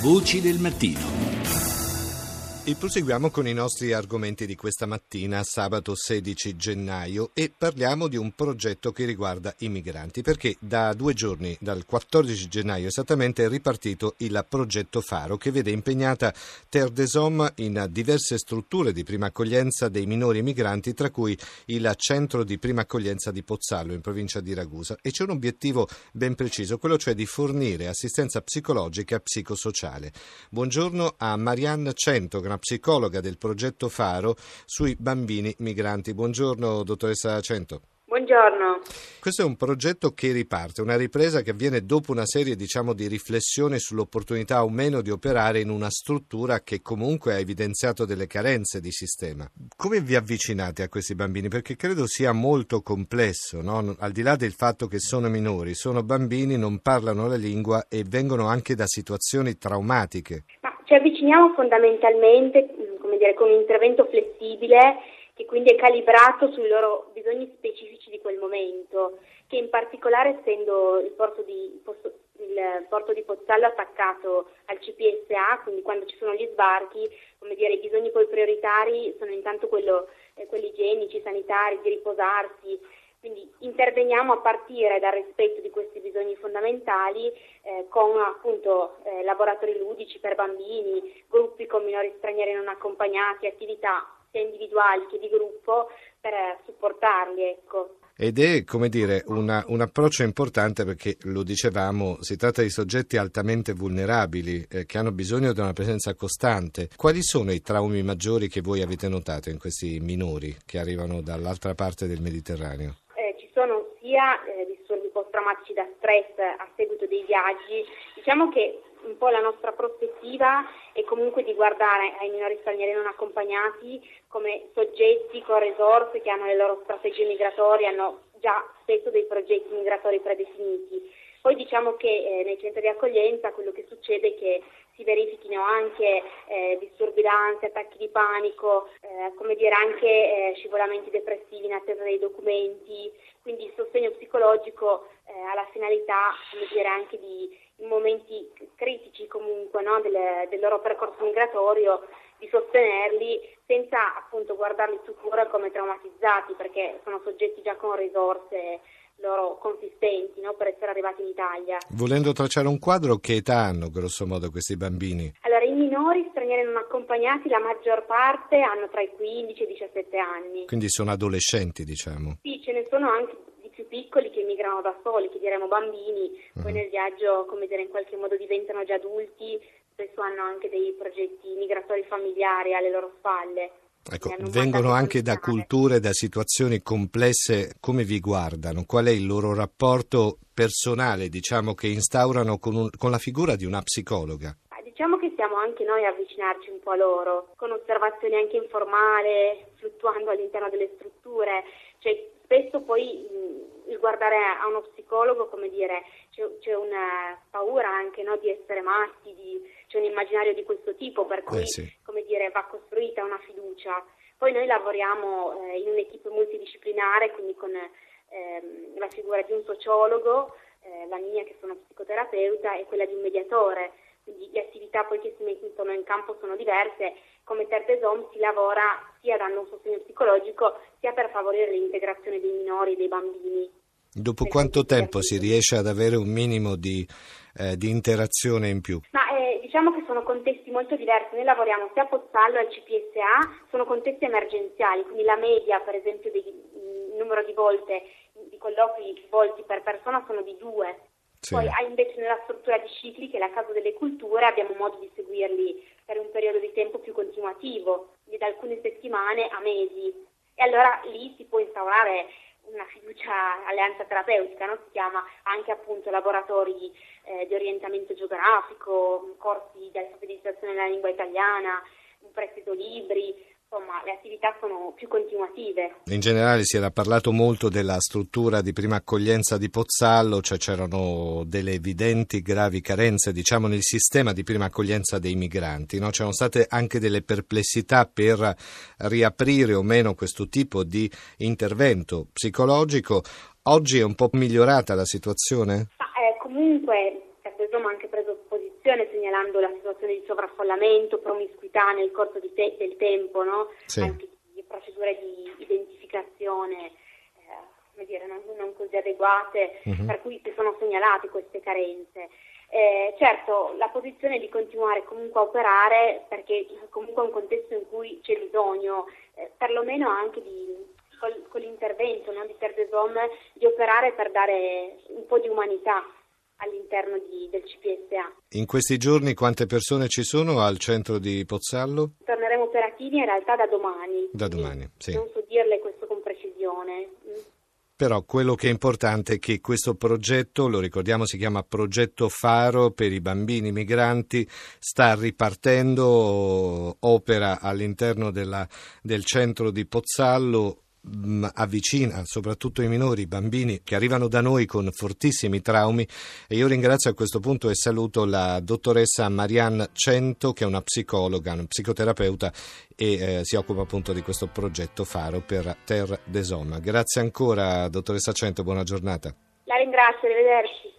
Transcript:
Voci del mattino. E proseguiamo con i nostri argomenti di questa mattina, sabato 16 gennaio, e parliamo di un progetto che riguarda i migranti, perché da due giorni, dal 14 gennaio esattamente, è ripartito il progetto Faro, che vede impegnata Terre des Hommes in diverse strutture di prima accoglienza dei minori migranti, tra cui il centro di prima accoglienza di Pozzallo, in provincia di Ragusa. E c'è un obiettivo ben preciso, quello cioè di fornire assistenza psicologica e psicosociale. Buongiorno a Marianne Cento, psicologa del progetto Faro sui bambini migranti. Buongiorno dottoressa Cento. Buongiorno. Questo è un progetto che riparte, una ripresa che avviene dopo una serie diciamo, di riflessioni sull'opportunità o meno di operare in una struttura che comunque ha evidenziato delle carenze di sistema. Come vi avvicinate a questi bambini? Perché credo sia molto complesso, no? al di là del fatto che sono minori, sono bambini, non parlano la lingua e vengono anche da situazioni traumatiche. Ci avviciniamo fondamentalmente dire, con un intervento flessibile che quindi è calibrato sui loro bisogni specifici di quel momento, che in particolare essendo il porto di, il porto di Pozzallo attaccato al CPSA, quindi quando ci sono gli sbarchi, dire, i bisogni poi prioritari sono intanto quello, eh, quelli igienici, sanitari, di riposarsi, quindi interveniamo a partire dal rispetto di questi bisogni fondamentali eh, con appunto eh, laboratori ludici per bambini, gruppi con minori stranieri non accompagnati, attività sia individuali che di gruppo per supportarli. Ecco. Ed è, come dire, una, un approccio importante perché, lo dicevamo, si tratta di soggetti altamente vulnerabili eh, che hanno bisogno di una presenza costante. Quali sono i traumi maggiori che voi avete notato in questi minori che arrivano dall'altra parte del Mediterraneo? Sia eh, disturbi post-traumatici da stress a seguito dei viaggi, diciamo che un po' la nostra prospettiva è comunque di guardare ai minori stranieri non accompagnati come soggetti con risorse che hanno le loro strategie migratorie, hanno già spesso dei progetti migratori predefiniti. Poi diciamo che eh, nei centri di accoglienza quello che succede è che si verifichino anche eh, disturbi d'ansia, attacchi di panico, eh, come dire anche eh, scivolamenti depressivi in attesa dei documenti, quindi il sostegno psicologico eh, ha la finalità come dire, anche di in momenti critici comunque no, del, del loro percorso migratorio di sostenerli senza appunto guardarli tuttora come traumatizzati perché sono soggetti già con risorse loro consistenti no, per essere arrivati in Italia. Volendo tracciare un quadro, che età hanno grosso modo questi bambini? Allora, i minori stranieri non accompagnati, la maggior parte hanno tra i 15 e i 17 anni. Quindi sono adolescenti, diciamo? Sì, ce ne sono anche di più piccoli che migrano da soli, che diremo bambini, uh-huh. poi nel viaggio, come dire, in qualche modo diventano già adulti, spesso hanno anche dei progetti migratori familiari alle loro spalle. Ecco, vengono anche da culture, da situazioni complesse, come vi guardano? Qual è il loro rapporto personale, diciamo, che instaurano con, un, con la figura di una psicologa? Diciamo che siamo anche noi a avvicinarci un po' a loro, con osservazioni anche informale, fluttuando all'interno delle strutture, cioè spesso poi il guardare a uno psicologo, come dire, c'è, c'è una paura anche no, di essere matti, di, c'è un immaginario di questo tipo, per cui eh sì. come dire, va costruita una fiducia. Poi noi lavoriamo eh, in un'equipe multidisciplinare, quindi con ehm, la figura di un sociologo, eh, la mia che sono psicoterapeuta e quella di un mediatore le attività poi che si mettono in campo sono diverse, come Terdesom si lavora sia dando un sostegno psicologico sia per favorire l'integrazione dei minori e dei bambini. Dopo quanto tempo si riesce ad avere un minimo di, eh, di interazione in più? Ma, eh, diciamo che sono contesti molto diversi, noi lavoriamo sia a Pozzallo al CPSA, sono contesti emergenziali, quindi la media per esempio del numero di volte, di colloqui svolti per persona sono di due, sì. Poi invece nella struttura di cicli, che è la casa delle culture, abbiamo modo di seguirli per un periodo di tempo più continuativo, da alcune settimane a mesi. E allora lì si può instaurare una fiducia alleanza terapeutica, no? si chiama anche appunto laboratori eh, di orientamento geografico, corsi di alfabetizzazione nella lingua italiana, un prestito libri, insomma le attività sono più continuative. In generale si era parlato molto della struttura di prima accoglienza di Pozzallo, cioè c'erano delle evidenti gravi carenze diciamo, nel sistema di prima accoglienza dei migranti, no? c'erano state anche delle perplessità per riaprire o meno questo tipo di intervento psicologico. Oggi è un po' migliorata la situazione? Ma, eh, comunque, insomma, anche preso posizione segnalando la situazione di sovraffollamento, promiscuità nel corso te- del tempo, no? sì. anche di procedure di identificazione eh, dire, non, non, così adeguate, uh-huh. per cui si sono segnalate queste carenze. Eh, certo, la posizione è di continuare comunque a operare perché comunque è un contesto in cui c'è bisogno eh, perlomeno anche di, col, con l'intervento no, di Terdesom di operare per dare un po' di umanità all'interno di, del CPSA. In questi giorni quante persone ci sono al centro di Pozzallo? Torneremo operativi in realtà da domani. Da domani, sì. Non so dirle questo con precisione. Però quello che è importante è che questo progetto, lo ricordiamo, si chiama Progetto Faro per i bambini migranti, sta ripartendo, opera all'interno della, del centro di Pozzallo Mm, avvicina soprattutto i minori, i bambini che arrivano da noi con fortissimi traumi e io ringrazio a questo punto e saluto la dottoressa Marianne Cento che è una psicologa, una psicoterapeuta e eh, si occupa appunto di questo progetto Faro per Terre des Hommes. Grazie ancora dottoressa Cento, buona giornata. La ringrazio, arrivederci.